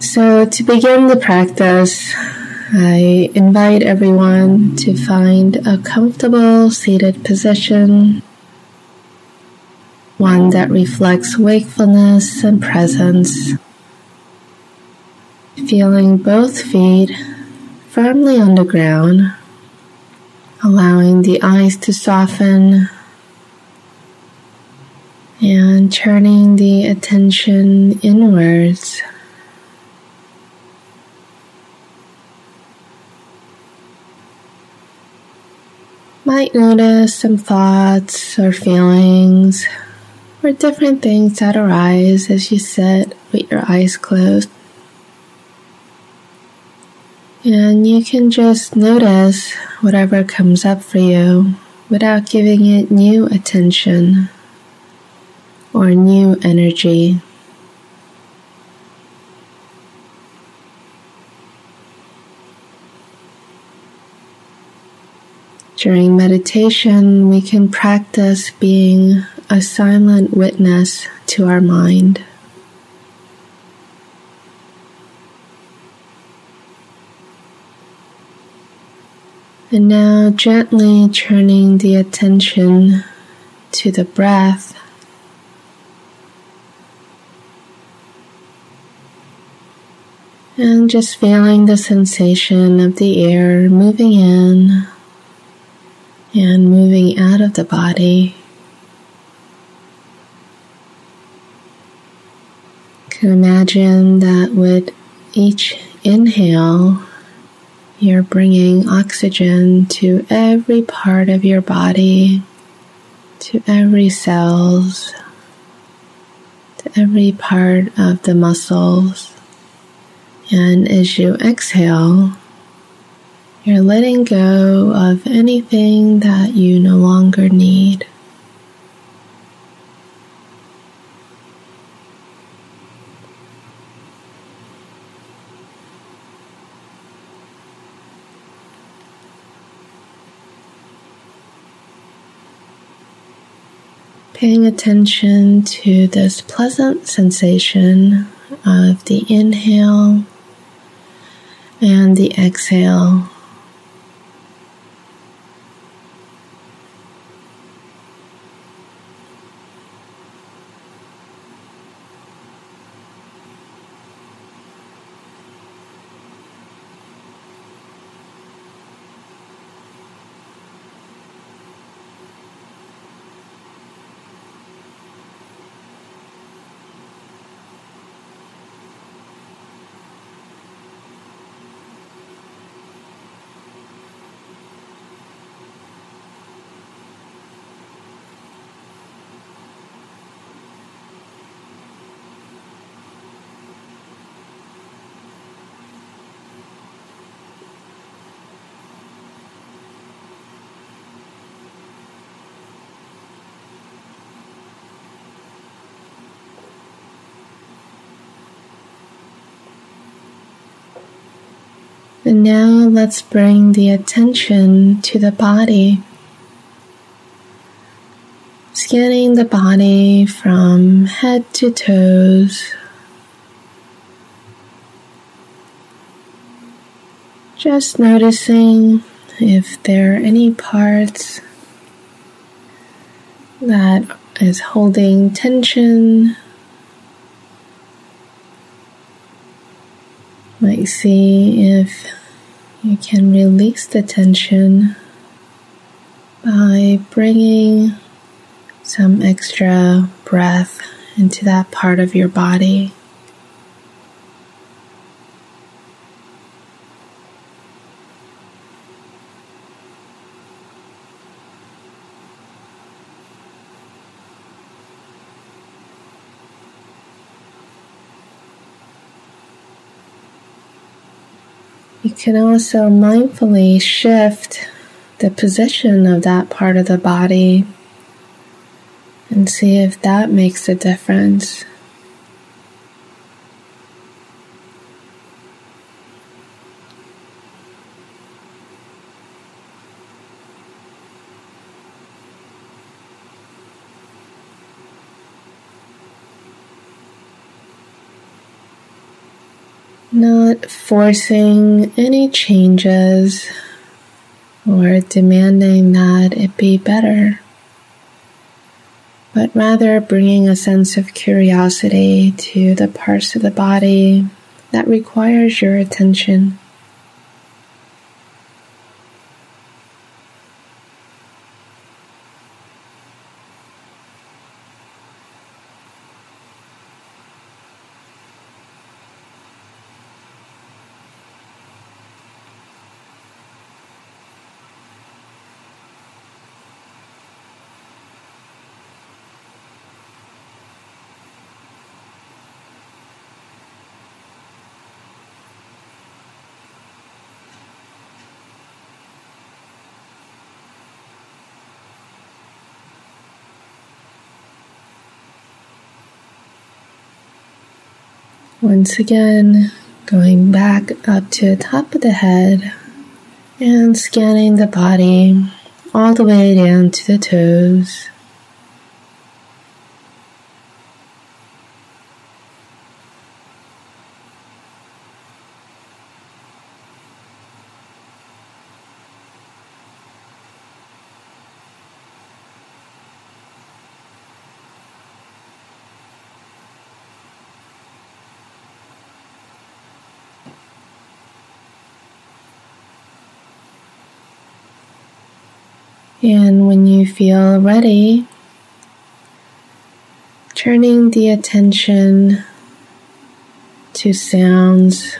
So, to begin the practice, I invite everyone to find a comfortable seated position, one that reflects wakefulness and presence. Feeling both feet firmly on the ground, allowing the eyes to soften and turning the attention inwards. Might notice some thoughts or feelings or different things that arise as you sit with your eyes closed. And you can just notice whatever comes up for you without giving it new attention or new energy. During meditation, we can practice being a silent witness to our mind. And now gently turning the attention to the breath. And just feeling the sensation of the air moving in and moving out of the body. can imagine that with each inhale, you're bringing oxygen to every part of your body, to every cells, to every part of the muscles. And as you exhale, you're letting go of anything that you no longer need. Paying attention to this pleasant sensation of the inhale and the exhale. And now let's bring the attention to the body. Scanning the body from head to toes. Just noticing if there are any parts that is holding tension might see if you can release the tension by bringing some extra breath into that part of your body. You can also mindfully shift the position of that part of the body and see if that makes a difference. Not forcing any changes or demanding that it be better, but rather bringing a sense of curiosity to the parts of the body that requires your attention. Once again, going back up to the top of the head and scanning the body all the way down to the toes. And when you feel ready, turning the attention to sounds.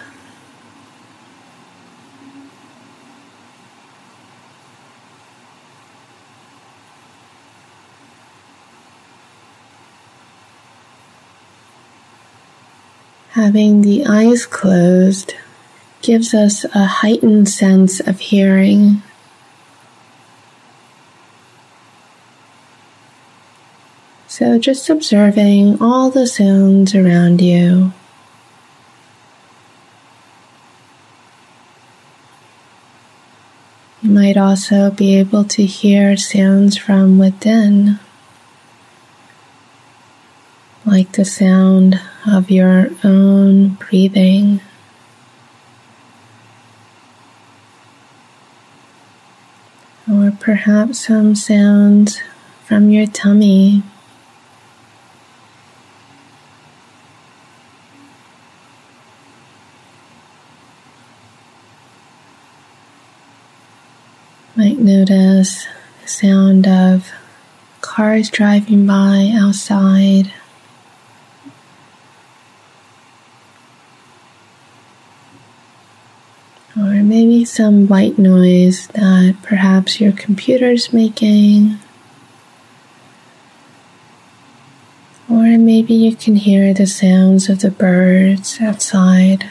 Having the eyes closed gives us a heightened sense of hearing. So just observing all the sounds around you. You might also be able to hear sounds from within, like the sound of your own breathing. Or perhaps some sounds from your tummy. Might notice the sound of cars driving by outside. Or maybe some white noise that perhaps your computer's making. Or maybe you can hear the sounds of the birds outside.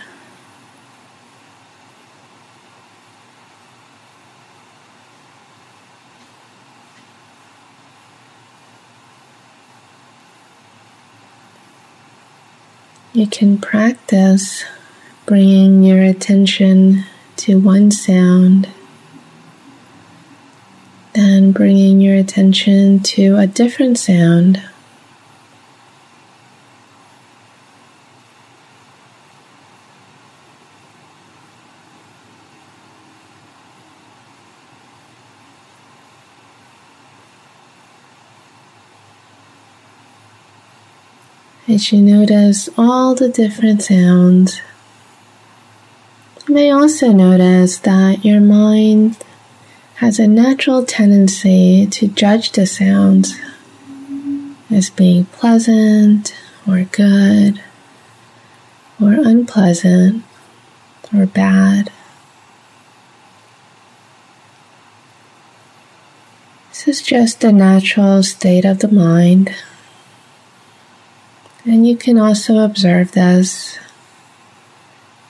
You can practice bringing your attention to one sound, then bringing your attention to a different sound. As you notice all the different sounds. You may also notice that your mind has a natural tendency to judge the sounds as being pleasant or good or unpleasant or bad. This is just the natural state of the mind. And you can also observe this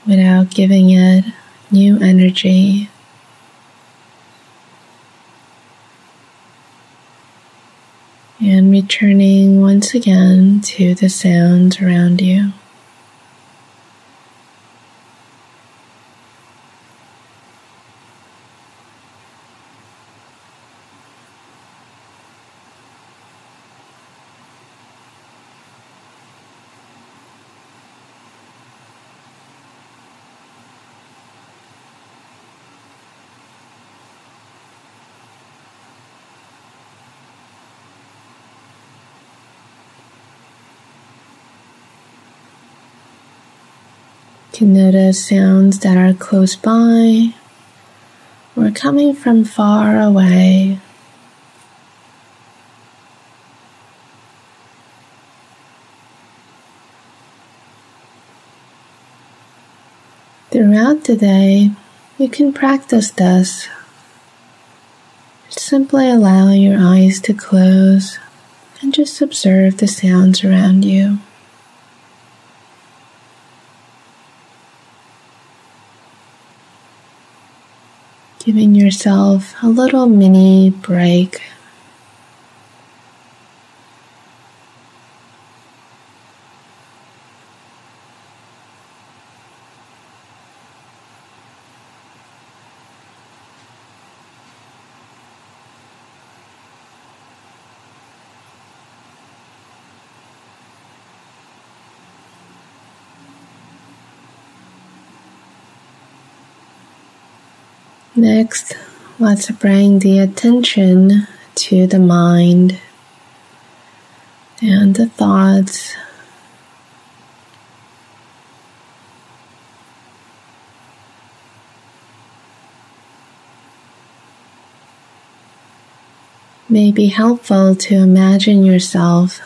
without giving it new energy. And returning once again to the sounds around you. Can notice sounds that are close by or coming from far away. Throughout the day, you can practice this. Simply allow your eyes to close and just observe the sounds around you. Giving yourself a little mini break. Next, let's bring the attention to the mind and the thoughts. May be helpful to imagine yourself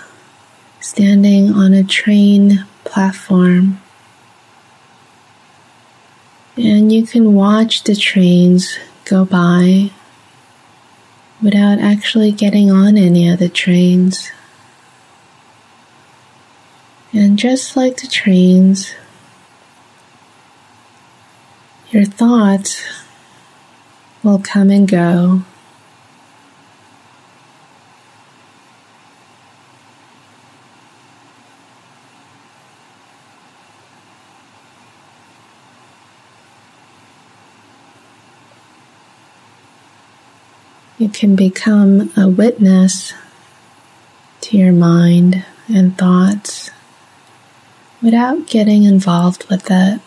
standing on a train platform and you can watch the trains go by without actually getting on any of the trains. And just like the trains, your thoughts will come and go you can become a witness to your mind and thoughts without getting involved with it.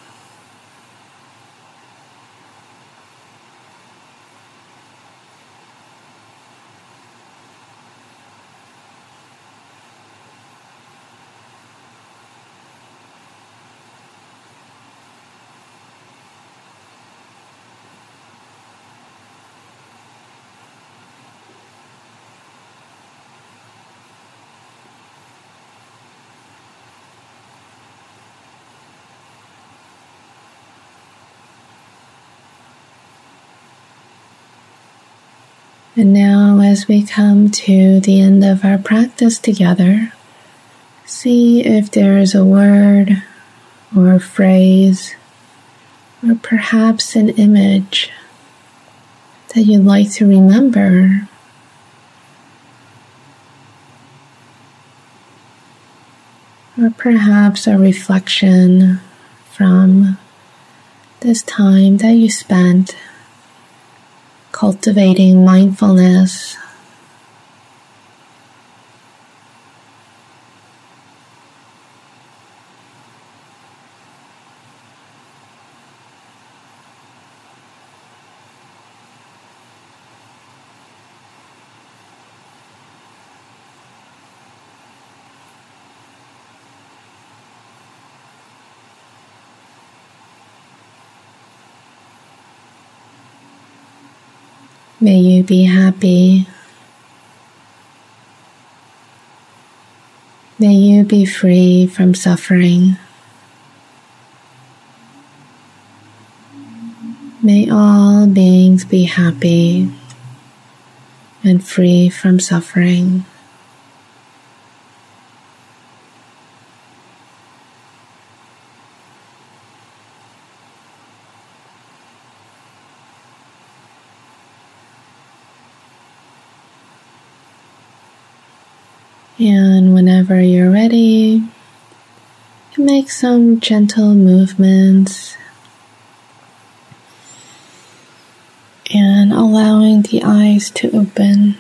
And now, as we come to the end of our practice together, see if there is a word or a phrase or perhaps an image that you'd like to remember. Or perhaps a reflection from this time that you spent cultivating mindfulness. May you be happy. May you be free from suffering. May all beings be happy and free from suffering. And whenever you're ready, make some gentle movements and allowing the eyes to open.